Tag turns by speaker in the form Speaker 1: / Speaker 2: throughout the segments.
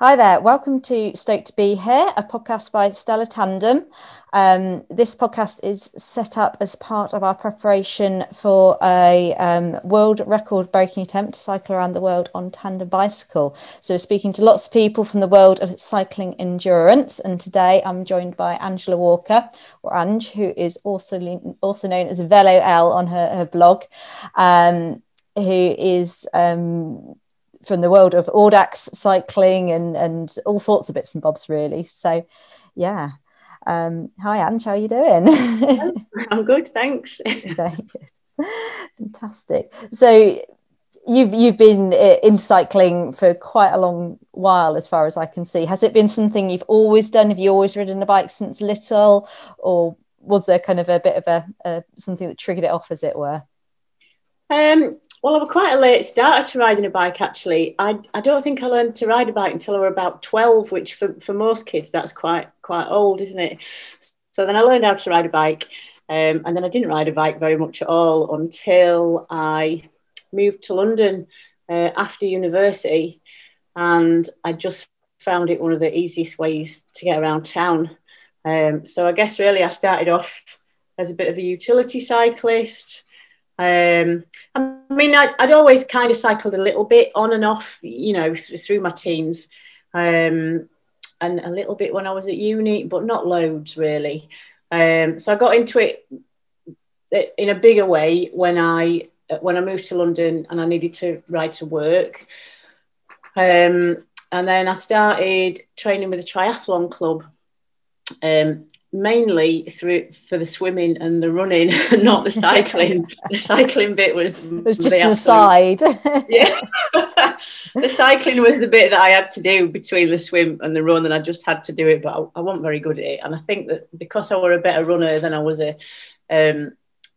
Speaker 1: Hi there, welcome to Stoked to Be Here, a podcast by Stella Tandem. Um, this podcast is set up as part of our preparation for a um, world record breaking attempt to cycle around the world on tandem bicycle. So, we're speaking to lots of people from the world of cycling endurance. And today I'm joined by Angela Walker, or Ange, who is also, also known as Velo L on her, her blog, um, who is um, from the world of Audax cycling and and all sorts of bits and bobs really. So yeah. Um, hi Ange, how are you doing?
Speaker 2: I'm good, thanks.
Speaker 1: Very good. Fantastic. So you've you've been uh, in cycling for quite a long while as far as I can see. Has it been something you've always done? Have you always ridden a bike since little or was there kind of a bit of a, a something that triggered it off as it were?
Speaker 2: Um, well, I was quite a late starter to riding a bike, actually. I, I don't think I learned to ride a bike until I was about 12, which for, for most kids, that's quite quite old, isn't it? So then I learned how to ride a bike. Um, and then I didn't ride a bike very much at all until I moved to London uh, after university. And I just found it one of the easiest ways to get around town. Um, so I guess really I started off as a bit of a utility cyclist. Um, I mean, I, would always kind of cycled a little bit on and off, you know, th- through my teens, um, and a little bit when I was at uni, but not loads really. Um, so I got into it in a bigger way when I when I moved to London and I needed to ride to work. Um, and then I started training with a triathlon club. Um, mainly through for the swimming and the running, not the cycling. the cycling bit was
Speaker 1: it was just the side.
Speaker 2: yeah, the cycling was the bit that I had to do between the swim and the run, and I just had to do it. But I, I wasn't very good at it, and I think that because I were a better runner than I was a um,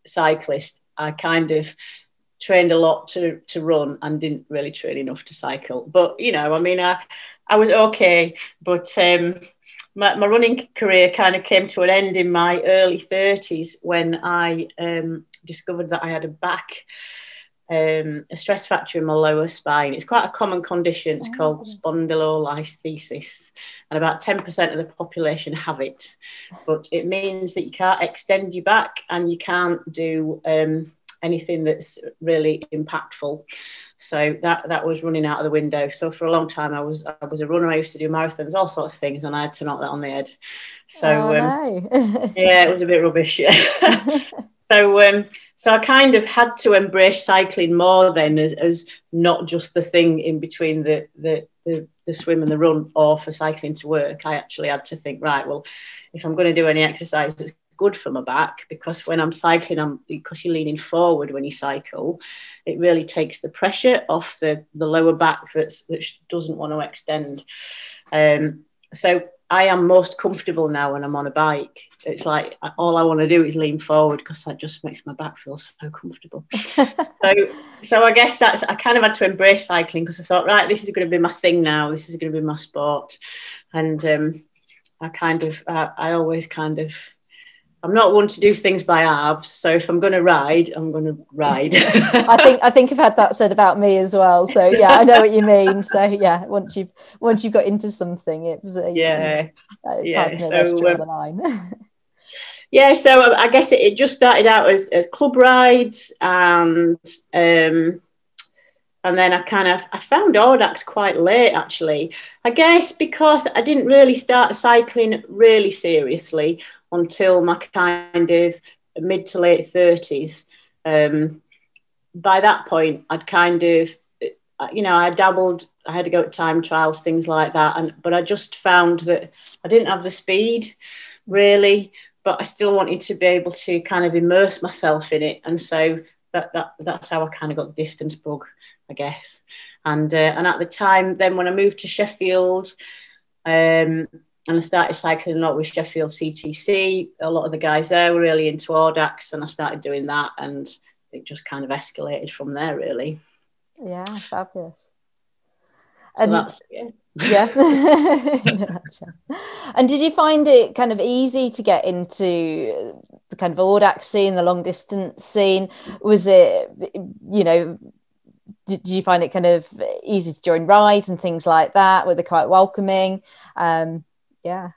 Speaker 2: cyclist, I kind of trained a lot to to run and didn't really train enough to cycle. But you know, I mean, I I was okay, but. Um, my, my running career kind of came to an end in my early 30s when I um, discovered that I had a back, um, a stress fracture in my lower spine. It's quite a common condition. It's oh. called spondylolisthesis, and about 10% of the population have it. But it means that you can't extend your back and you can't do um, anything that's really impactful. So that that was running out of the window. So for a long time, I was I was a runner. I used to do marathons, all sorts of things, and I had to knock that on the head. So
Speaker 1: oh, um, no.
Speaker 2: yeah, it was a bit rubbish. Yeah. so um, so I kind of had to embrace cycling more then as, as not just the thing in between the, the the the swim and the run, or for cycling to work. I actually had to think, right, well, if I'm going to do any exercise that's good for my back because when I'm cycling, I'm because you're leaning forward when you cycle, it really takes the pressure off the, the lower back that's, that doesn't want to extend. Um, so I am most comfortable now when I'm on a bike. It's like all I want to do is lean forward because that just makes my back feel so comfortable. so, so I guess that's I kind of had to embrace cycling because I thought, right, this is going to be my thing now. This is going to be my sport, and um, I kind of uh, I always kind of I'm not one to do things by halves. So if I'm going to ride, I'm going to ride.
Speaker 1: I think I think I've had that said about me as well. So yeah, I know what you mean. So yeah, once you've once you've got into something, it's uh,
Speaker 2: yeah,
Speaker 1: it's yeah. hard to know so, um, the line.
Speaker 2: yeah, so I guess it, it, just started out as, as club rides and um, and then I kind of I found Audax quite late actually. I guess because I didn't really start cycling really seriously until my kind of mid to late 30s. Um, by that point, I'd kind of, you know, I dabbled, I had to go to time trials, things like that. And, but I just found that I didn't have the speed really, but I still wanted to be able to kind of immerse myself in it. And so that, that that's how I kind of got the distance bug, I guess. And, uh, and at the time, then when I moved to Sheffield, um, and I started cycling a lot with Sheffield CTC. A lot of the guys there were really into Audax, and I started doing that, and it just kind of escalated from there, really.
Speaker 1: Yeah, fabulous.
Speaker 2: So and yeah.
Speaker 1: yeah. and did you find it kind of easy to get into the kind of Audax scene, the long distance scene? Was it, you know, did, you find it kind of easy to join rides and things like that? Were they quite welcoming? Um, yeah.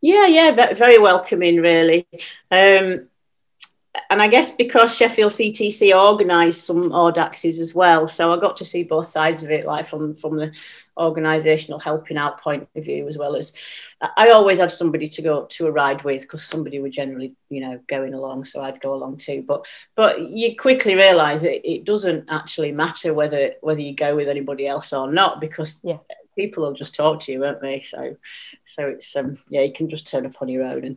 Speaker 2: Yeah, yeah, very welcoming, really. Um, and I guess because Sheffield CTC organised some Audaxes as well, so I got to see both sides of it, like from from the organisational helping out point of view, as well as I always had somebody to go to a ride with because somebody would generally, you know, going along, so I'd go along too. But but you quickly realise it, it doesn't actually matter whether whether you go with anybody else or not because yeah. People will just talk to you, won't they? So so it's um yeah, you can just turn up on your own and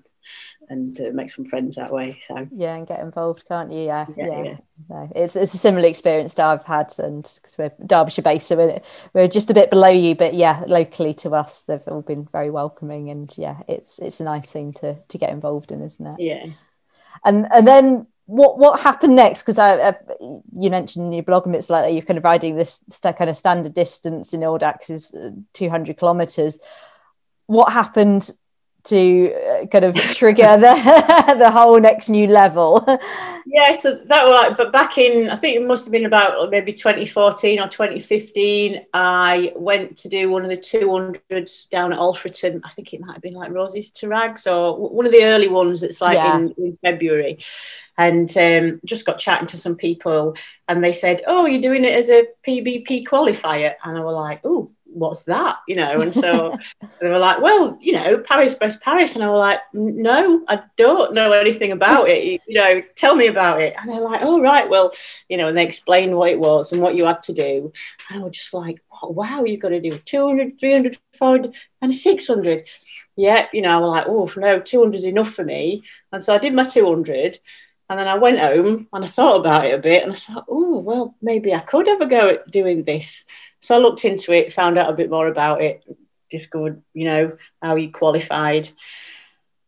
Speaker 2: and uh, make some friends that way. So
Speaker 1: yeah, and get involved, can't you? Yeah, yeah. yeah. yeah. No, it's it's a similar experience that I've had, and because we're Derbyshire based, so we're, we're just a bit below you, but yeah, locally to us, they've all been very welcoming, and yeah, it's it's a nice thing to to get involved in, isn't it?
Speaker 2: Yeah.
Speaker 1: And and then what what happened next? Because I, I, you mentioned in your blog, and it's like you're kind of riding this kind of standard distance in Audax is uh, 200 kilometers. What happened to uh, kind of trigger the the whole next new level.
Speaker 2: yeah, so that was like, but back in I think it must have been about maybe 2014 or 2015. I went to do one of the 200s down at Alfreton. I think it might have been like Roses to Rags or one of the early ones that's like yeah. in, in February and um, just got chatting to some people and they said oh you're doing it as a pbp qualifier and i was like oh what's that? You know and so they were like well you know paris Brest paris. And i was like no i don't know anything about it you, know tell me about it. And they're like oh right well you know and they explained what it was and what you had to do. And i was just like oh, wow you've got to do 200 300 400 and 600 yeah you know i was like oh no 200 is enough for me. And so i did my 200 and then I went home and I thought about it a bit and I thought, oh, well, maybe I could have a go at doing this. So I looked into it, found out a bit more about it, discovered, you know, how you qualified.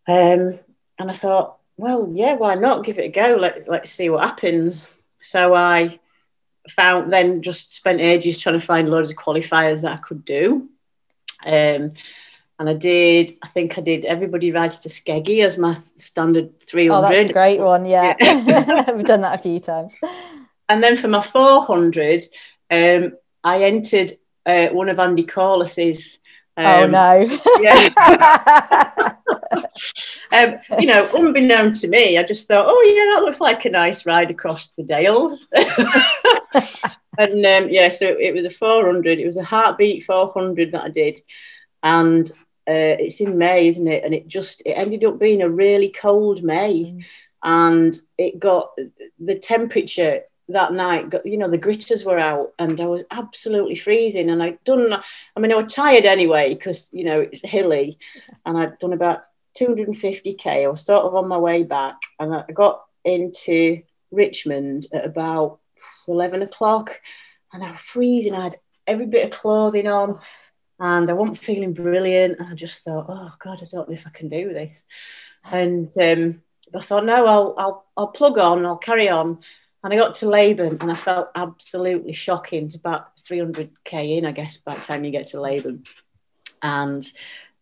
Speaker 2: Um, and I thought, well, yeah, why not give it a go? Let, let's see what happens. So I found then just spent ages trying to find loads of qualifiers that I could do. Um, and I did, I think I did Everybody Rides to Skeggy as my standard 300.
Speaker 1: Oh, that's a great one. Yeah. yeah. I've done that a few times.
Speaker 2: And then for my 400, um, I entered uh, one of Andy Corless's.
Speaker 1: Oh, um, oh no!
Speaker 2: yeah. um, you know, unbeknown to me, I just thought, oh yeah, that looks like a nice ride across the Dales. and um, yeah, so it was a 400. It was a heartbeat 400 that I did, and uh, it's in May, isn't it? And it just it ended up being a really cold May, mm. and it got the temperature that night, you know, the gritters were out and I was absolutely freezing. And I'd done, I mean, I was tired anyway because, you know, it's hilly and I'd done about 250k. I was sort of on my way back and I got into Richmond at about 11 o'clock and I was freezing. I had every bit of clothing on and I wasn't feeling brilliant. And I just thought, oh God, I don't know if I can do this. And um, I thought, no, I'll, I'll, I'll plug on, I'll carry on. And I got to Leyburn and I felt absolutely shocking. about 300k in, I guess, by the time you get to Leyburn. And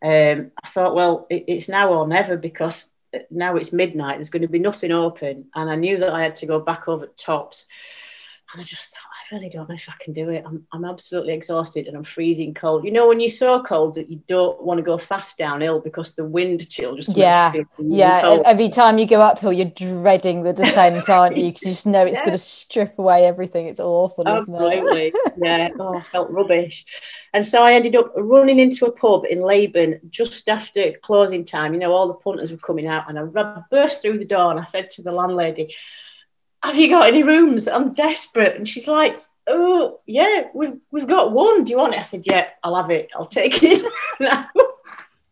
Speaker 2: um, I thought, well, it, it's now or never because now it's midnight. There's going to be nothing open. And I knew that I had to go back over tops. And I just thought, I really don't know if I can do it. I'm, I'm absolutely exhausted and I'm freezing cold. You know, when you're so cold that you don't want to go fast downhill because the wind chill just
Speaker 1: yeah, yeah. Cold. Every time you go uphill, you're dreading the descent, aren't you? Because you just know it's yeah. going to strip away everything. It's awful,
Speaker 2: isn't it? yeah. Oh, I felt rubbish. And so I ended up running into a pub in Leyburn just after closing time. You know, all the punters were coming out, and I burst through the door and I said to the landlady, have you got any rooms? I'm desperate. And she's like, oh, yeah, we've, we've got one. Do you want it? I said, yeah, I'll have it. I'll take it now.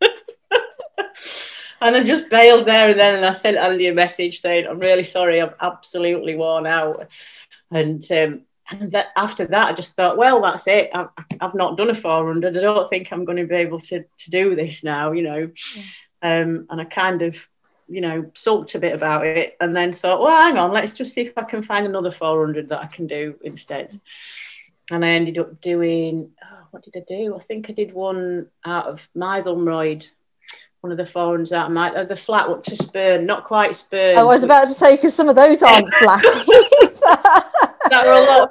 Speaker 2: and I just bailed there and then, and I sent Andy a message saying, I'm really sorry, I'm absolutely worn out. And, um, and that, after that, I just thought, well, that's it. I've, I've not done a 400. I don't think I'm going to be able to, to do this now, you know. Yeah. Um, and I kind of you know, sulked a bit about it and then thought, well, hang on, let's just see if I can find another 400 that I can do instead. And I ended up doing, oh, what did I do? I think I did one out of Mytholmroyd, one of the 400s out of my, uh, the flat one to Spurn, not quite Spurn.
Speaker 1: I was about to say, because some of those aren't flat
Speaker 2: that were a lot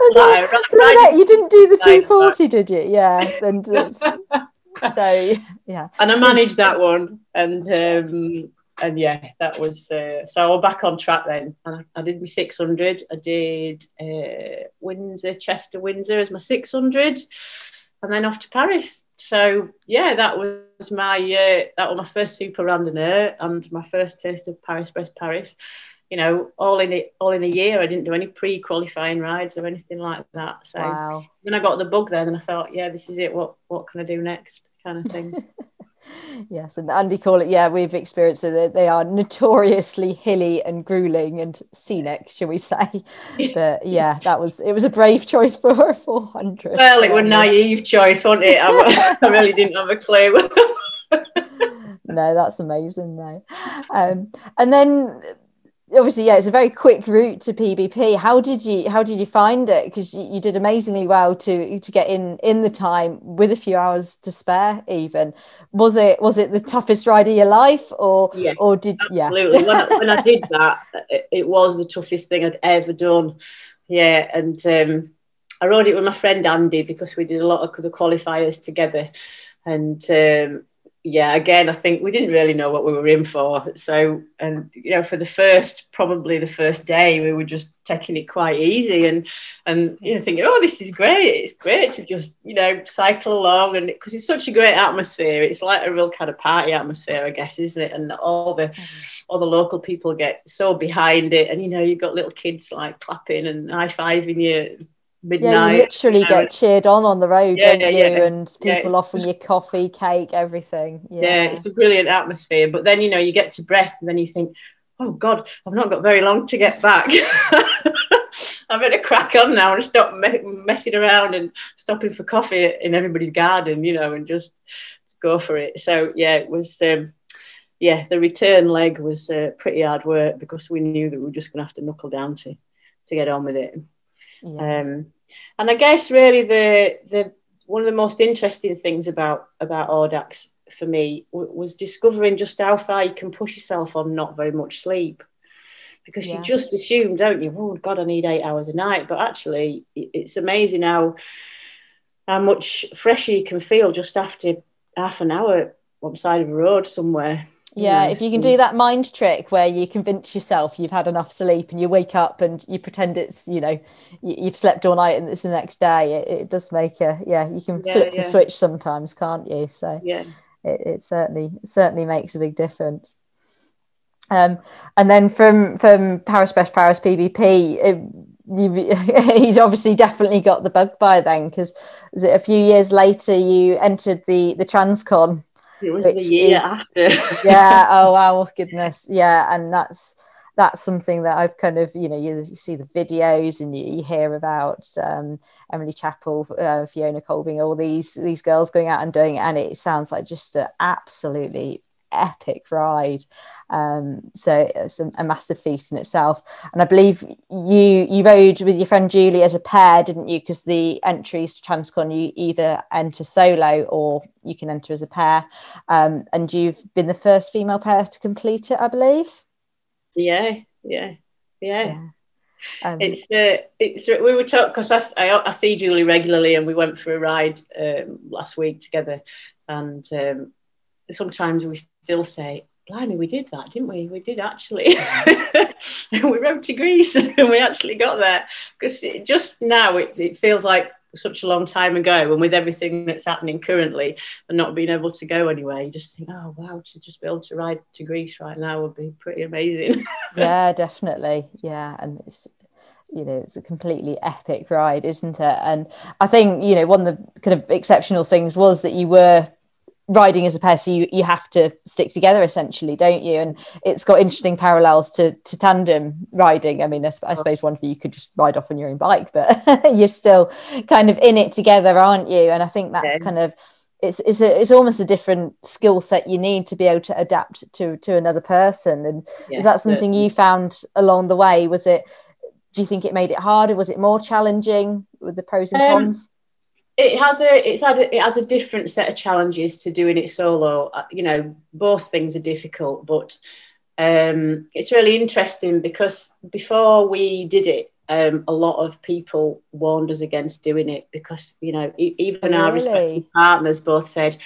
Speaker 1: flatter. you didn't do the 240, did you? Yeah. And so yeah.
Speaker 2: And I managed that one, and um, and yeah, that was uh, so I was back on track then, and I, I did my 600. I did uh, Windsor, Chester, Windsor as my 600, and then off to Paris. So yeah, that was my uh, that was my first super randonneur and my first taste of Paris Brest Paris you know, all in it, all in a year. I didn't do any pre-qualifying rides or anything like that. So wow. when I got the bug then, and I thought, yeah, this is it. What what can I do next? Kind of thing.
Speaker 1: yes, and Andy Corless. Yeah, we've experienced it. They are notoriously hilly and grueling and scenic, shall we say? But yeah, that was it. Was a brave choice for a four hundred.
Speaker 2: Well, it was a naive choice, wasn't it? I, I really didn't have a clue.
Speaker 1: no, that's amazing, though. Um, and then obviously yeah it's a very quick route to pbp how did you how did you find it? Because you, you, did amazingly well to to get in in the time with a few hours to spare even. Was it was it the toughest ride of your life or
Speaker 2: yes,
Speaker 1: or did
Speaker 2: absolutely. Yeah. when, I, when i did that it, it, was the toughest thing i'd ever done. Yeah and um, i rode it with my friend andy because we did a lot of the qualifiers together. And um, yeah, again, I think we didn't really know what we were in for. So, and you know, for the first, probably the first day, we were just taking it quite easy and and you know thinking, oh, this is great. It's great to just you know cycle along and because it's such a great atmosphere. It's like a real kind of party atmosphere, I guess, isn't it? And all the mm-hmm. all the local people get so behind it, and you know, you've got little kids like clapping and high fiving you midnight.
Speaker 1: Yeah, you literally you know, get cheered on on the road, yeah, don't you? Yeah. And people yeah, offering you coffee, cake, everything.
Speaker 2: Yeah. yeah, it's a brilliant atmosphere. But then you know you get to Brest, and then you think, oh God, I've not got very long to get back. I better crack on now and stop me- messing around and stopping for coffee in everybody's garden, you know, and just go for it. So yeah, it was. Um, yeah, the return leg was uh, pretty hard work because we knew that we were just going to have to knuckle down to to get on with it. Yeah. Um, and I guess really the the one of the most interesting things about about Audax for me w- was discovering just how far you can push yourself on not very much sleep. Because yeah. you just assume, don't you? Oh God, I need eight hours a night. But actually, it's amazing how how much fresher you can feel just after half an hour on the side of a road somewhere
Speaker 1: yeah, if you can do that mind trick where you convince yourself you've had enough sleep and you wake up and you pretend it's, you know, you've slept all night and it's the next day, it, it does make a, yeah, you can yeah, flip yeah. the switch sometimes, can't you? So
Speaker 2: yeah,
Speaker 1: it, it certainly, certainly makes a big difference. Um, and then from from Paris Brest Paris PBP, it, you, would obviously definitely got the bug by then because was it a few years later you entered the the Transcon
Speaker 2: it was the year is, after.
Speaker 1: yeah. Oh wow, goodness. Yeah, and that's that's something that I've kind of, you know, you, you see the videos and you, you hear about um, Emily Chappell, uh, Fiona Kolbinger, all these these girls going out and doing it, and it sounds like just an absolutely epic ride. Um, so it's a, a, massive feat in itself. And I believe you you rode with your friend Julie as a pair, didn't you? Because the entries to Transcon you either enter solo or you can enter as a pair. Um, and you've been the first female pair to complete it, I believe.
Speaker 2: Yeah, yeah, yeah. yeah. Um, it's uh, it's we were talking because I, I, I, see Julie regularly and we went for a ride um, last week together and um, sometimes we still say, blimey, we did that, didn't we? We did actually. we rode to Greece and we actually got there. Because just now it, it, feels like such a long time ago. And with everything that's happening currently and not being able to go anywhere, you just think, oh, wow, to just be able to ride to Greece right now would be pretty amazing.
Speaker 1: yeah, definitely. Yeah. And it's, you know it's a completely epic ride isn't it and i think you know one of the kind of exceptional things was that you were riding as a pair so you, you have to stick together essentially don't you? And it's got interesting parallels to, to tandem riding. I mean I, I suppose one of you could just ride off on your own bike but you're still kind of in it together aren't you? And i think that's kind of it's it's, a, it's almost a different skill set you need to be able to adapt to to another person. And yeah, is that something you found along the way? Was it do you think it made it harder? Was it more challenging with the pros and um, cons
Speaker 2: it has a it's had a, it has a different set of challenges to doing it solo. Uh, you know both things are difficult but um, it's really interesting because before we did it um, a lot of people warned us against doing it because you know even our respective partners both said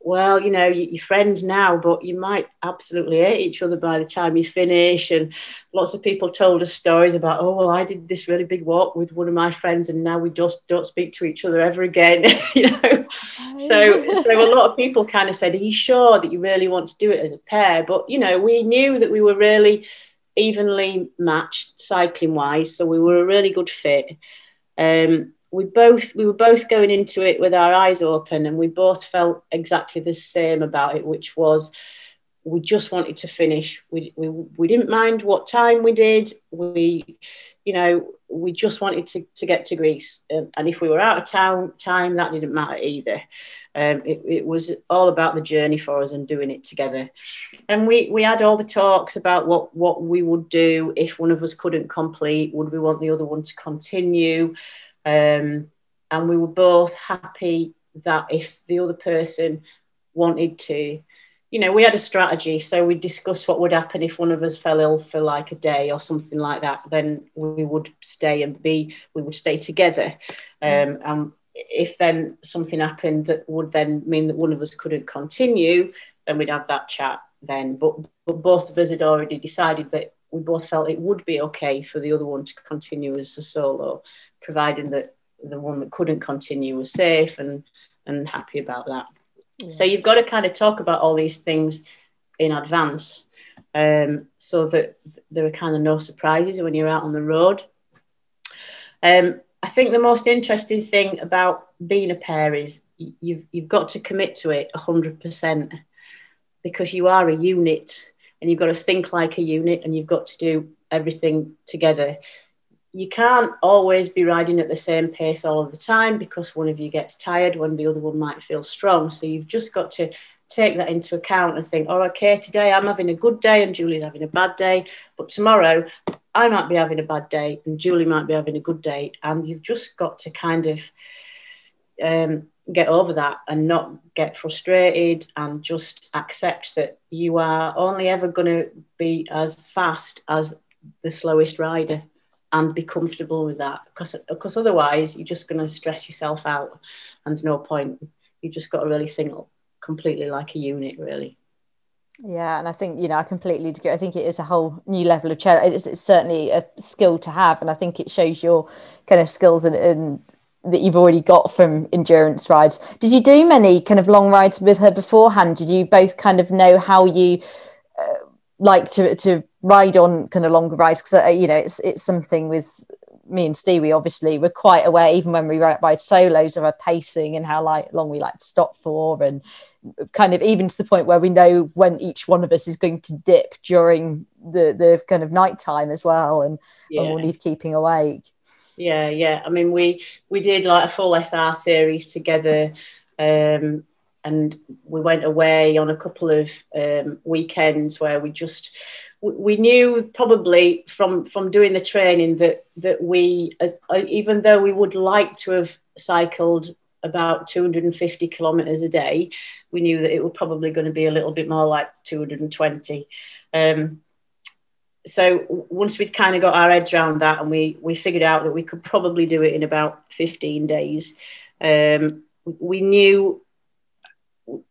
Speaker 2: well, you know, you're friends now, but you might absolutely hate each other by the time you finish. And lots of people told us stories about, oh, well, I did this really big walk with one of my friends, and now we just don't speak to each other ever again. you know, so so a lot of people kind of said, are you sure that you really want to do it as a pair? But you know, we knew that we were really evenly matched cycling wise, so we were a really good fit. Um, we both we were both going into it with our eyes open and we both felt exactly the same about it which was we just wanted to finish. We, we, we didn't mind what time we did. We you know we just wanted to, to get to greece. Um, and if we were out of town time that didn't matter either. Um, it, it was all about the journey for us and doing it together. And we we had all the talks about what what we would do if one of us couldn't complete. Would we want the other one to continue um, and we were both happy that if the other person wanted to, you know, we had a strategy. So we discussed what would happen if one of us fell ill for like a day or something like that. Then we would stay and be, we would stay together. Um, and if then something happened that would then mean that one of us couldn't continue, then we'd have that chat then. But, but both of us had already decided that we both felt it would be okay for the other one to continue as a solo providing that the one that couldn't continue was safe and and happy about that. Yeah. So you've got to kind of talk about all these things in advance, um, so that there are kind of no surprises when you're out on the road. Um, I think the most interesting thing about being a pair is you've you've got to commit to it hundred percent because you are a unit and you've got to think like a unit and you've got to do everything together you can't always be riding at the same pace all of the time because one of you gets tired when the other one might feel strong. So you've just got to take that into account and think, oh, okay, today I'm having a good day and Julie's having a bad day, but tomorrow I might be having a bad day and Julie might be having a good day. And you've just got to kind of um, get over that and not get frustrated and just accept that you are only ever going to be as fast as the slowest rider and be comfortable with that because because otherwise you're just going to stress yourself out and there's no point. You just got to really think completely like a unit really.
Speaker 1: Yeah and i think you know i completely agree. I think it is a whole new level of challenge. It's, it's certainly a skill to have and i think it shows your kind of skills and, and that you've already got from endurance rides. Did you do many kind of long rides with her beforehand? Did you both kind of know how you uh, like to to ride on kind of longer rides because uh, you know it's it's something with me and Stewie obviously we're quite aware even when we ride, ride solos of our pacing and how like long we like to stop for and kind of even to the point where we know when each one of us is going to dip during the the kind of night time as well and, yeah. and we'll need keeping awake
Speaker 2: yeah yeah I mean we we did like a full SR series together um and we went away on a couple of um, weekends where we just we knew probably from from doing the training that that we uh, even though we would like to have cycled about 250 kilometers a day we knew that it was probably going to be a little bit more like 220 um, so once we'd kind of got our heads around that and we we figured out that we could probably do it in about 15 days um, we knew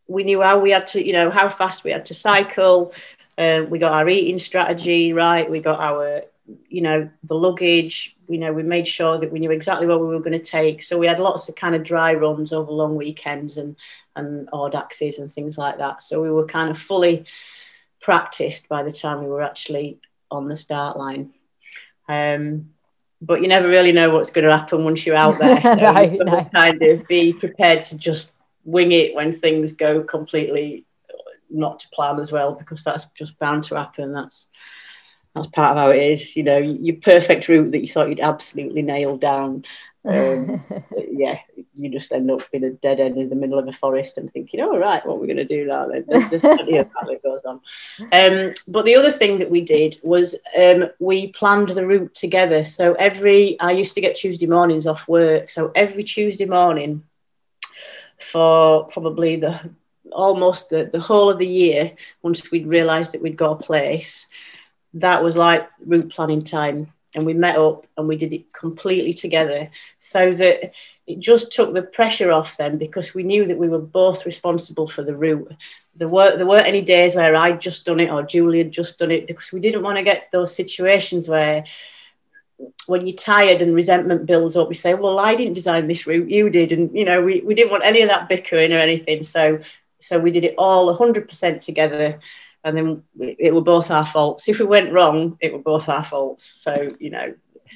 Speaker 2: we knew how we had to, you know, how fast we had to cycle. Uh, we got our eating strategy right. We got our, you know, the luggage. You know, we made sure that we knew exactly what we were going to take. So we had lots of kind of dry runs over long weekends and and Audaxes and things like that. So we were kind of fully practiced by the time we were actually on the start line. Um, but you never really know what's going to happen once you're out there. So no, no. Kind of be prepared to just wing it when things go completely not to plan as well because that's just bound to happen. That's that's part of how it is you know your perfect route that you thought you'd absolutely nail down um, yeah you just end up in a dead end in the middle of a forest and thinking oh right what are we going to do now then? There's, there's plenty of that that goes on. Um, but the other thing that we did was um, we planned the route together. So every i used to get tuesday mornings off work. So every tuesday morning for probably the almost the, the whole of the year once we'd realised that we'd got a place. That was like route planning time. and we met up and we did it completely together so that it just took the pressure off them because we knew that we were both responsible for the route. There weren't, there weren't any days where I'd just done it or Julie had just done it because we didn't want to get those situations where when you're tired and resentment builds up, we say, well, I didn't design this route, you did. And, you know, we, we didn't want any of that bickering or anything. So, so we did it all 100% together. And then it were both our faults. If we went wrong, it were both our faults. So, you know,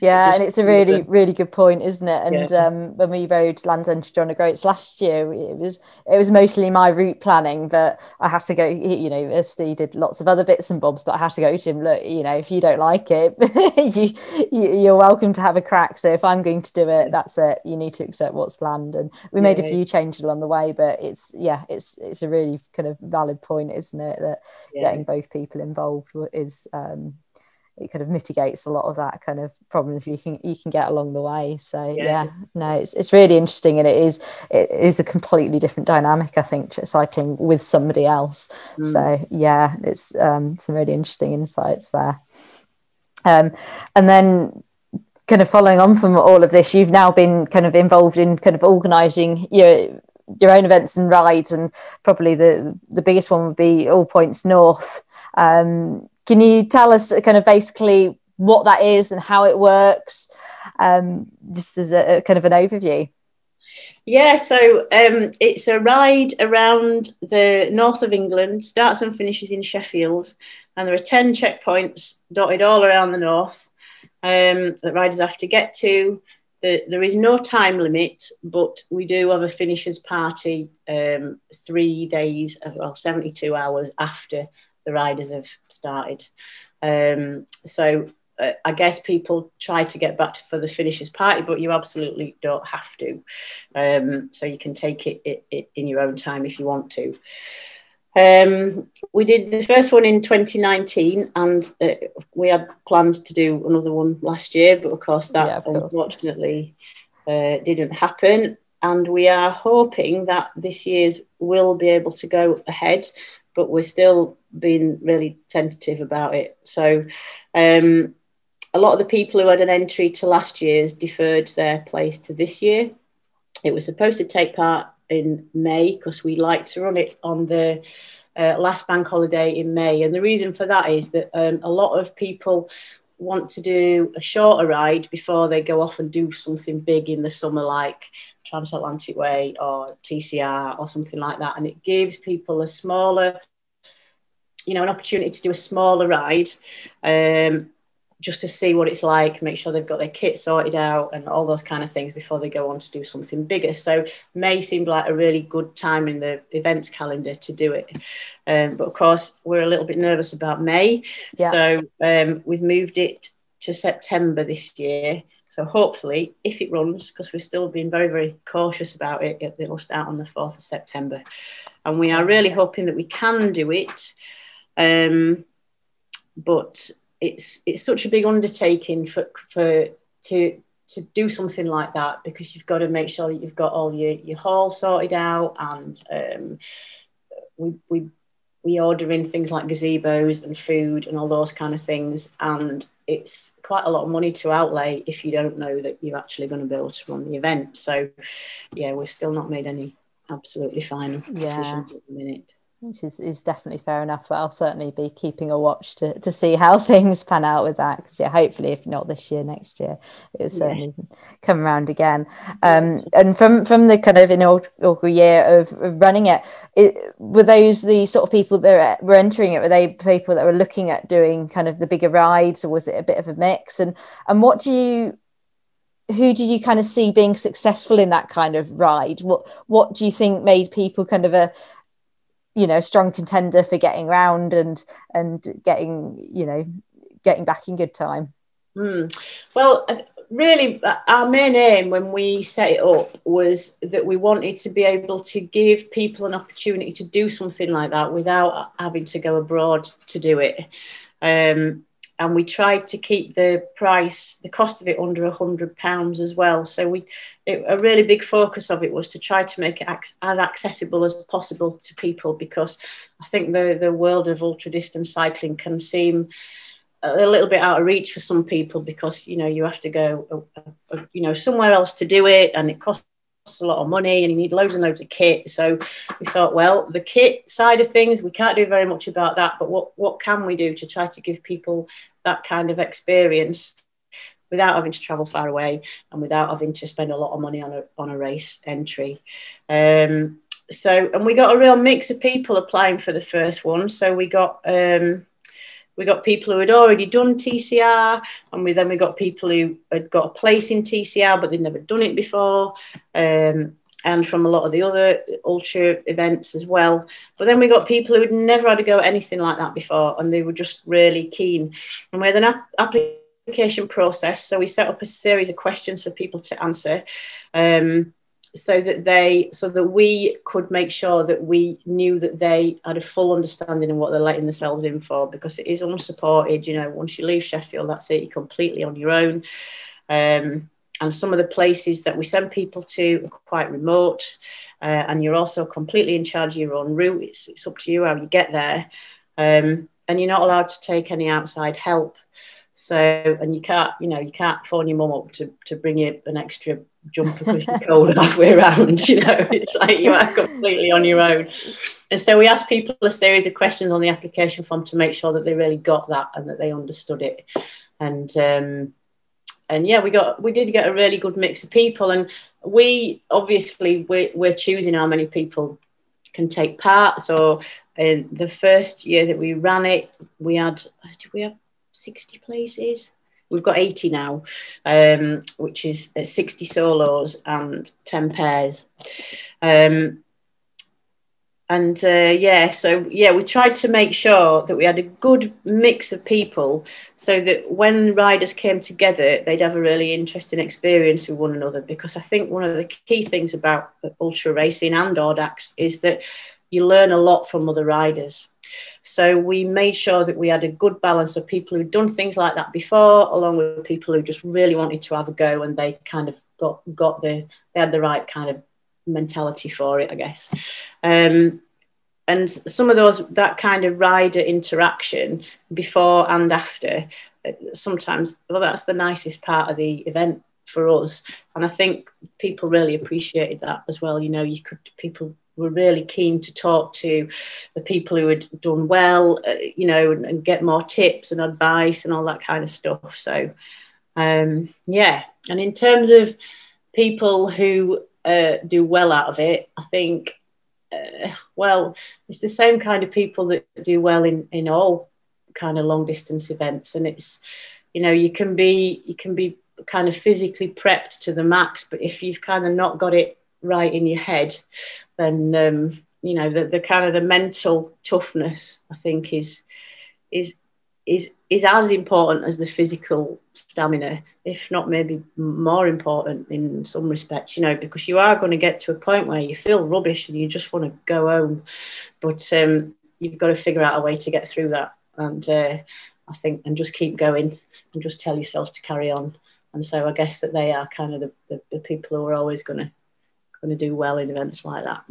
Speaker 1: yeah, and it's a really, really good point, isn't it? And yeah. um, when we rode Land's End to John O'Groats last year, it was it was mostly my route planning, but I had to go. You know, Steve did lots of other bits and bobs, but I had to go to him. Look, you know, if you don't like it, you, you are welcome to have a crack. So if I'm going to do it, that's it. You need to accept what's planned. And we made yeah. a few changes along the way, but it's yeah, it's it's a really kind of valid point, isn't it? That yeah. getting both people involved is. Um, it kind of mitigates a lot of that kind of problems you can you can get along the way. So yeah, yeah no it's, it's really interesting and it is it is a completely different dynamic i think to cycling with somebody else. Mm. so yeah it's um, some really interesting insights there. Um, and then kind of following on from all of this you've now been kind of involved in kind of organizing your your own events and rides and probably the the biggest one would be all points north. Um, can you tell us kind of basically what that is and how it works, um, just as a, a, kind of an overview?
Speaker 2: Yeah, so um, it's a ride around the north of England, starts and finishes in Sheffield, and there are 10 checkpoints dotted all around the north um, that riders have to get to. The, there is no time limit, but we do have a finishers party um, three days, well, 72 hours after the riders have started. Um, so uh, I guess people try to get back to, for the finishers party, but you absolutely don't have to. Um, so you can take it, it, it, in your own time if you want to. Um, we did the first one in 2019, and uh, we had plans to do another one last year, but of course that yeah, of course. unfortunately uh, didn't happen. And we are hoping that this year's will be able to go ahead but we're still being really tentative about it. So, um, a lot of the people who had an entry to last year's deferred their place to this year. It was supposed to take part in May because we like to run it on the uh, last bank holiday in May. And the reason for that is that um, a lot of people want to do a shorter ride before they go off and do something big in the summer, like Transatlantic Way or TCR or something like that. And it gives people a smaller, you know, an opportunity to do a smaller ride um, just to see what it's like, make sure they've got their kit sorted out and all those kind of things before they go on to do something bigger. So May seemed like a really good time in the events calendar to do it. Um, but of course, we're a little bit nervous about May. Yeah. So um, we've moved it to September this year so hopefully, if it runs, because we're still being very, very cautious about it, it will start on the 4th of September. And we are really hoping that we can do it. Um, but it's it's such a big undertaking for, for to to do something like that because you've got to make sure that you've got all your, your hall sorted out and um, we, we we order in things like gazebos and food and all those kind of things and it's quite a lot of money to outlay if you don't know that you're actually going to be able to run the event. So yeah we've still not made any absolutely final decisions at the minute
Speaker 1: which is, is definitely fair enough. But I'll certainly be keeping a watch to, to see how things pan out with that. Because yeah, hopefully, if not this year, next year, it'll certainly yeah. come around again. Um, and from from the kind of inaugural year of, of running it, it, were those the sort of people that were entering it? Were they people that were looking at doing kind of the bigger rides, or was it a bit of a mix? And and what do you who did you kind of see being successful in that kind of ride? What what do you think made people kind of a you know strong contender for getting round and and getting you know getting back in good time
Speaker 2: mm. well really our main aim when we set it up was that we wanted to be able to give people an opportunity to do something like that without having to go abroad to do it um, and we tried to keep the price, the cost of it under a hundred pounds as well. So we, it, a really big focus of it was to try to make it ac- as accessible as possible to people because I think the the world of ultra distance cycling can seem a little bit out of reach for some people because you know you have to go uh, uh, you know somewhere else to do it and it costs a lot of money and you need loads and loads of kit. So we thought well the kit side of things we can't do very much about that but what what can we do to try to give people that kind of experience without having to travel far away and without having to spend a lot of money on a on a race entry um, so and we got a real mix of people applying for the first one so we got um, we got people who had already done TCR, and we then we got people who had got a place in TCR, but they'd never done it before, um, and from a lot of the other ultra events as well. But then we got people who had never had to go at anything like that before, and they were just really keen. And we had an ap- application process, so we set up a series of questions for people to answer. Um, so that they so that we could make sure that we knew that they had a full understanding of what they're letting themselves in for because it is unsupported you know once you leave sheffield that's it you're completely on your own. Um, and some of the places that we send people to are quite remote uh, and you're also completely in charge of your own route. It's, it's up to you how you get there. Um, and you're not allowed to take any outside help so and you can't you know you can't phone your mum up to, to bring you an extra jumper because you're cold halfway around. You know, it's like you are completely on your own. And so we asked people a series of questions on the application form to make sure that they really got that and that they understood it. And um, and yeah, we got we did get a really good mix of people. And we obviously we're, we're choosing how many people can take part. So in the first year that we ran it, we had did we have 60 places? we've got 80 now, um, which is uh, 60 solos and 10 pairs. Um, and uh, yeah, so yeah, we tried to make sure that we had a good mix of people so that when riders came together, they'd have a really interesting experience with one another. Because I think one of the key things about ultra racing and Audax is that you learn a lot from other riders. So we made sure that we had a good balance of people who'd done things like that before, along with people who just really wanted to have a go and they kind of got got the they had the right kind of mentality for it, I guess. Um, and some of those that kind of rider interaction before and after sometimes well that's the nicest part of the event for us and i think people really appreciated that as well you know you could people were really keen to talk to the people who had done well, uh, you know, and, and, get more tips and advice and all that kind of stuff. So, um, yeah. And in terms of people who uh, do well out of it, I think, uh, well, it's the same kind of people that do well in, in all kind of long distance events. And it's, you know, you can be, you can be kind of physically prepped to the max, but if you've kind of not got it right in your head, then um, you know the, the kind of the mental toughness I think is is is is as important as the physical stamina, if not maybe more important in some respects, you know, because you are going to get to a point where you feel rubbish and you just want to go home, but um, you've got to figure out a way to get through that, and uh, I think and just keep going and just tell yourself to carry on. And so I guess that they are kind of the, the, the people who are always going to going to do well in events like that.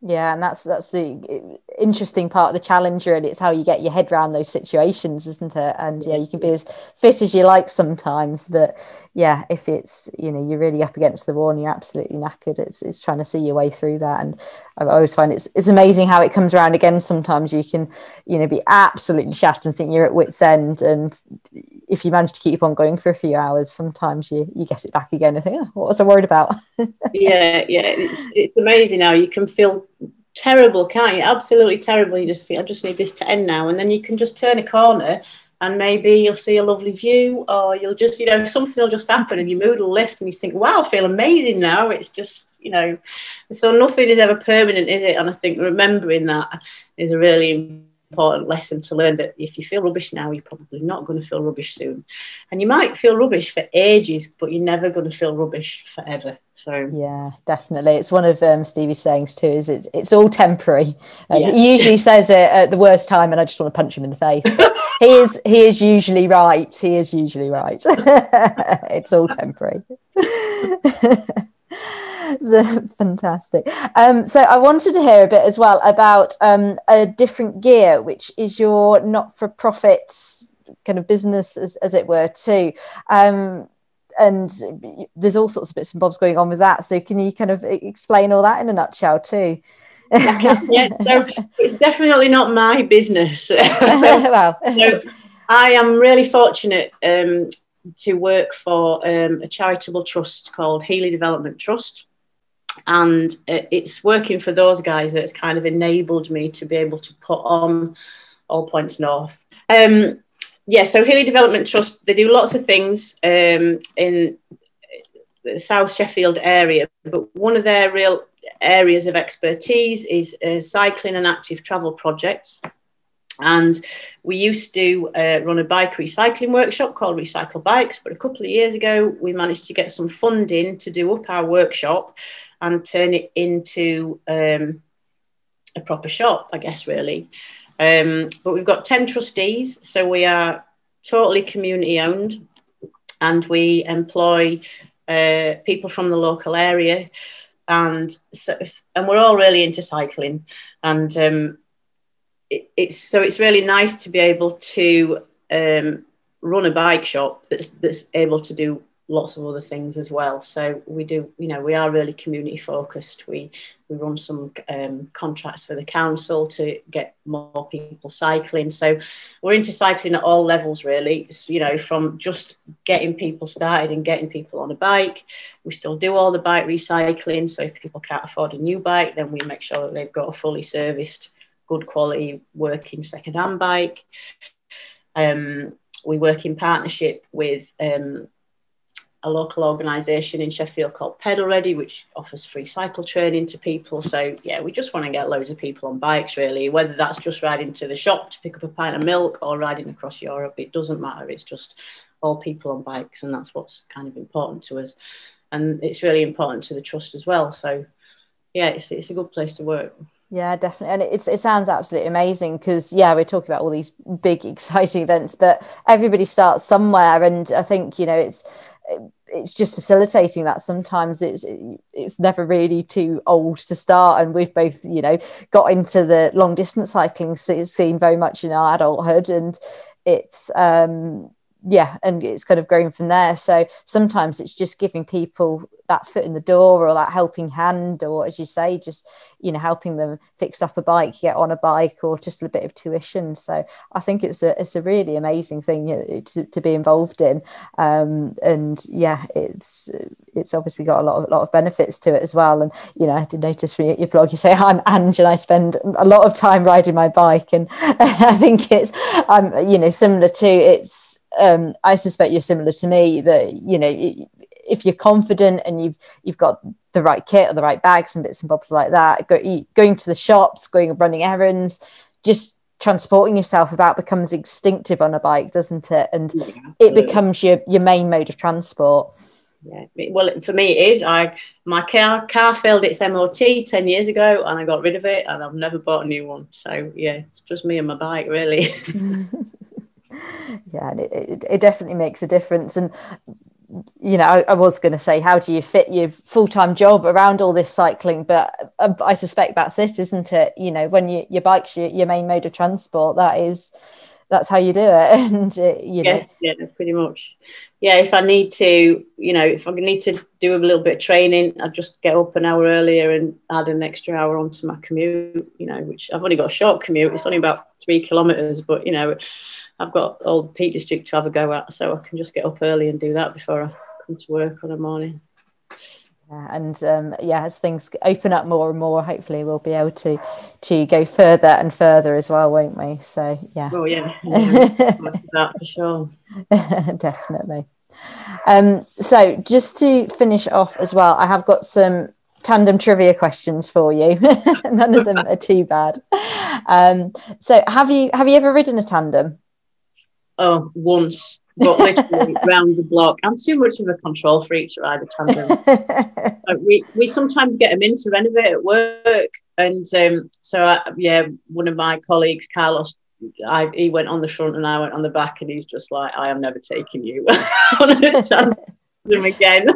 Speaker 1: Yeah, and that's that's the interesting part of the challenge, really. It's how you get your head around those situations, isn't it? And yeah, you can be as fit as you like sometimes, but yeah, if it's you know you're really up against the wall and you're absolutely knackered, it's it's trying to see your way through that. And I always find it's it's amazing how it comes around again. Sometimes you can you know be absolutely shattered and think you're at wit's end, and if you manage to keep on going for a few hours, sometimes you you get it back again and think, oh, what was I worried about?
Speaker 2: yeah, yeah, it's it's amazing how you can feel terrible, can't you? Absolutely terrible. You just think, I just need this to end now. And then you can just turn a corner and maybe you'll see a lovely view or you'll just, you know, something will just happen and your mood will lift and you think, wow, I feel amazing now. It's just, you know, so nothing is ever permanent, is it? And I think remembering that is a really important lesson to learn that if you feel rubbish now, you're probably not going to feel rubbish soon. And you might feel rubbish for ages, but you're never going to feel rubbish forever. So
Speaker 1: yeah, definitely. It's one of um, Stevie's sayings too. Is it's it's all temporary. Um, yeah. He usually says it at the worst time, and I just want to punch him in the face. He is he is usually right. He is usually right. it's all temporary. fantastic. Um, so I wanted to hear a bit as well about um, a different gear, which is your not-for-profit kind of business as, as it were too um, and there's all sorts of bits and bobs going on with that. So can you kind of explain all that in a nutshell too?
Speaker 2: Yeah, so it's definitely not my business. wow. so I am really fortunate um, to work for um, a charitable trust called Heeley Development Trust. And it's working for those guys that's kind of enabled me to be able to put on all points north. Um, yeah so Heeley development trust they do lots of things um, in the south sheffield area but one of their real areas of expertise is uh, cycling and active travel projects and we used to uh, run a bike recycling workshop called Recycle Bikes, but a couple of years ago, we managed to get some funding to do up our workshop and turn it into um, a proper shop, I guess, really. Um, but we've got 10 trustees, so we are totally community owned and we employ uh, people from the local area. And so, and we're all really into cycling, and um, it, it's so it's really nice to be able to um, run a bike shop that's that's able to do lots of other things as well. So we do, you know, we are really community focused. We we run some um, contracts for the council to get more people cycling. So we're into cycling at all levels, really. It's, you know, from just getting people started and getting people on a bike. We still do all the bike recycling. So if people can't afford a new bike, then we make sure that they've got a fully serviced, good quality working second-hand bike. Um, we work in partnership with um, a local organisation in Sheffield called Pedal Ready, which offers free cycle training to people. So yeah, we just want to get loads of people on bikes, really. Whether that's just riding to the shop to pick up a pint of milk or riding across Europe, it doesn't matter. It's just all people on bikes, and that's what's kind of important to us. And it's really important to the trust as well. So yeah, it's it's a good place to work.
Speaker 1: Yeah, definitely. And it's, it sounds absolutely amazing because, yeah, we're talking about all these big, exciting events, but everybody starts somewhere. And I think, you know, it's, it's just facilitating that. Sometimes it's it's never really too old to start and we've both you know got into the long distance cycling scene very much in our adulthood and it's um yeah and it's kind of growing from there. So sometimes it's just giving people that foot in the door or that helping hand or as you say just you know helping them fix up a bike get on a bike or just a bit of tuition. So i think it's a it's a really amazing thing to, to be involved in. Um, and yeah it's it's obviously got a lot of lot of benefits to it as well. And you know i did notice from your blog you say i'm Ange and i spend a lot of time riding my bike. And i think it's i'm um, you know similar to it's um, I suspect you're similar to me that you know if you're confident and you've you've got the right kit or the right bags and bits and bobs like that, go, going to the shops, going and running errands, just transporting yourself about becomes instinctive on a bike, doesn't it? And yeah, it becomes your your main mode of transport.
Speaker 2: Yeah, well, for me it is. I my car car failed its MOT ten years ago, and I got rid of it, and I've never bought a new one. So yeah, it's just me and my bike, really.
Speaker 1: yeah, and it, it, it definitely makes a difference. And you know, I, I was going to say, how do you fit your full time job around all this cycling? But uh, I suspect that's it, isn't it? You know, when you, your bike's your, your main mode of transport, that is that's how you do it. And uh, you know.
Speaker 2: yeah, yeah pretty much. Yeah if i need to you know if i need to do a little bit of training i just get up an hour earlier and add an extra hour onto my commute you know which i've only got a short commute. It's only about three kilometers but you know i've got old peak district to have a go at so i can just get up early and do that before i come to work on a morning
Speaker 1: and um, yeah, as things open up more and more, hopefully we'll be able to to go further and further as well, won't we? So yeah.
Speaker 2: Oh yeah, that for sure.
Speaker 1: Definitely. Um, so just to finish off as well, I have got some tandem trivia questions for you. None of them are too bad. Um, so have you have you ever ridden a tandem?
Speaker 2: Oh, once but literally round the block. I'm too much of a control freak to ride a tandem. we we sometimes get them in to renovate at work, and um, so I, yeah, one of my colleagues, Carlos, I, he went on the front and I went on the back, and he's just like, I am never taking you on a tandem again.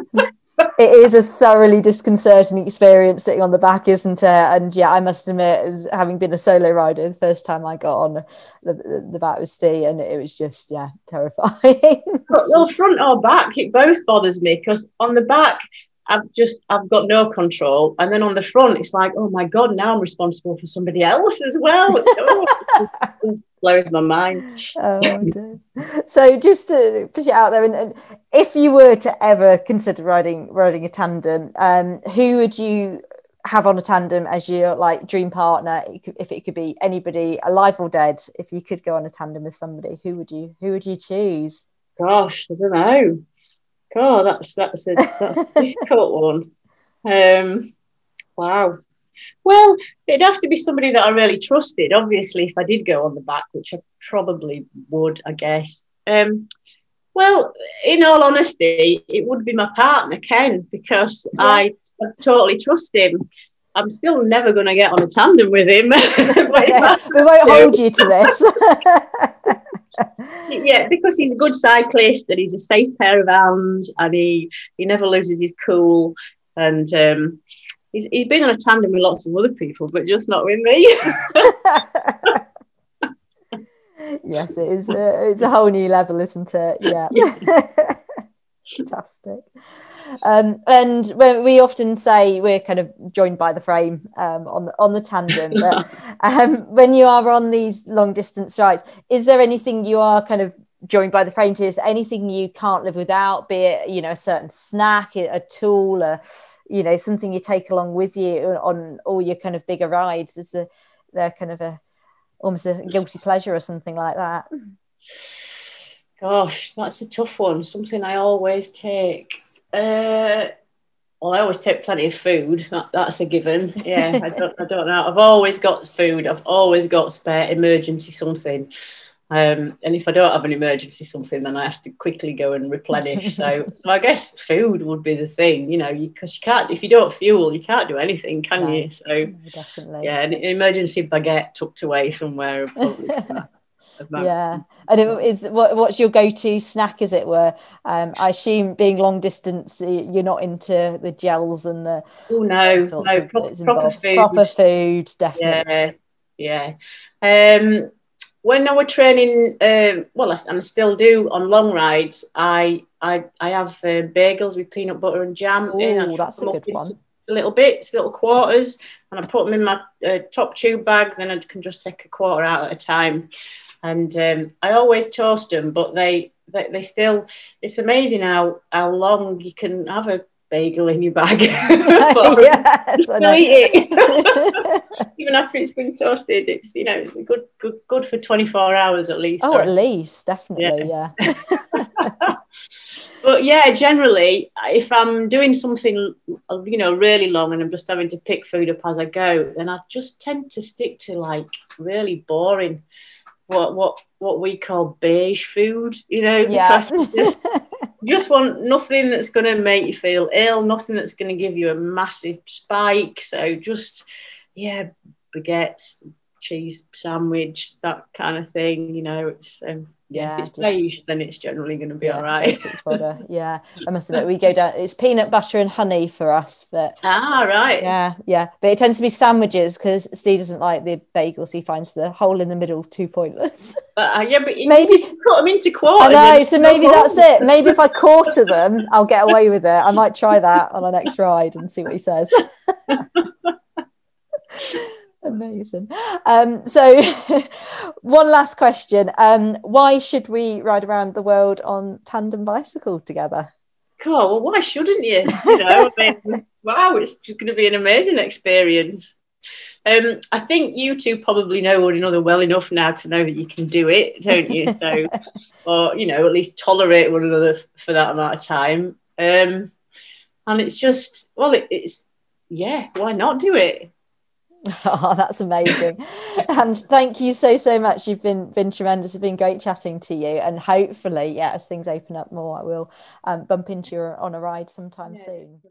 Speaker 1: It is a thoroughly disconcerting experience sitting on the back, isn't it? And yeah, I must admit, was, having been a solo rider, the first time I got on the, the, the back with Steve, and it was just yeah, terrifying.
Speaker 2: well, front or back, it both bothers me because on the back, I've just I've got no control, and then on the front, it's like, oh my god, now I'm responsible for somebody else as well. oh, blows my mind.
Speaker 1: Oh, so just to push it out there, and, and, if you were to ever consider riding riding a tandem, um, who would you have on a tandem as your like dream partner? If it could be anybody, alive or dead, if you could go on a tandem with somebody, who would you who would you choose?
Speaker 2: Gosh, I don't know. God, that's that's a, that's a difficult one. Um, wow. Well, it'd have to be somebody that I really trusted. Obviously, if I did go on the back, which I probably would, I guess. Um, well, in all honesty, it would be my partner Ken because yeah. I, totally trust him. I'm still never going to get on a tandem with him.
Speaker 1: yeah, we won't hold you to this.
Speaker 2: yeah, because he's a good cyclist and he's a safe pair of hands and he he never loses his cool and um, he's he's been on a tandem with lots of other people, but just not with me.
Speaker 1: yes, it is. A, it's a whole new level, isn't it? Yeah. yeah. Fantastic. Um, and when we often say we're kind of joined by the frame um, on the on the tandem, but um, when you are on these long distance rides, is there anything you are kind of joined by the frame to? Is there anything you can't live without? Be it you know a certain snack, a tool, a you know something you take along with you on all your kind of bigger rides? Is a they're kind of a almost a guilty pleasure or something like that?
Speaker 2: Gosh, that's a tough one. Something I always take. Uh, well, I always take plenty of food. That, that's a given. Yeah, I don't, I don't know. I've always got food. I've always got spare emergency something. Um, and if I don't have an emergency something, then I have to quickly go and replenish. so, so I guess food would be the thing, you know, because you, you, can't if you don't fuel, you can't do anything, can no, you? So, definitely, yeah, an, emergency baguette tucked away somewhere
Speaker 1: yeah. and it is what, what's your go-to snack as it were? Um, i assume being long distance you're not into the gels and the
Speaker 2: oh no no proper, proper food.
Speaker 1: proper food definitely.
Speaker 2: Yeah yeah. Um, when i were training um, well I, I, still do on long rides i i i have uh, bagels with peanut butter and jam
Speaker 1: oh that's a good one
Speaker 2: little bits, little quarters, and I put them in my uh, top tube bag. Then I can just take a quarter out at a time and um, I always toast them, but they, they they still. It's amazing how how long you can have a bagel in your bag. yes, still eat it. Even after it's been toasted, it's you know good good good for 24 hours at least.
Speaker 1: Oh, or, at least, definitely, yeah. yeah.
Speaker 2: but yeah, generally, if I'm doing something you know really long and I'm just having to pick food up as I go, then I just tend to stick to like really boring what what what we call beige food, you know, yeah. because just just want nothing that's going to make you feel ill, nothing that's going to give you a massive spike. So just yeah, baguettes, cheese sandwich, that kind of thing. You know, it's um, yeah, if it's just, beige, then it's generally going to be yeah, all right.
Speaker 1: Yeah, I must admit, we go down. It's peanut butter and honey for us, but
Speaker 2: ah, right.
Speaker 1: Yeah, yeah, but it tends to be sandwiches because Steve doesn't like the bagels. He finds the hole in the middle too pointless.
Speaker 2: Uh, yeah, but maybe cut them into quarters.
Speaker 1: I know, so maybe that's it. Maybe if I quarter them, I'll get away with it. I might try that on our next ride and see what he says. Amazing. Um, so, one last question: um, Why should we ride around the world on tandem bicycle together?
Speaker 2: Cool. Well, why shouldn't you? You know, I mean, wow, it's just going to be an amazing experience. Um, I think you two probably know one another well enough now to know that you can do it, don't you? So, or you know, at least tolerate one another for that amount of time. Um, and it's just, well, it, it's yeah, why not do it?
Speaker 1: Oh, that's amazing. and thank you so, so much. You've been been tremendous. It's been great chatting to you. And hopefully, yeah, as things open up more, I will um, bump into you on a ride sometime yeah. soon.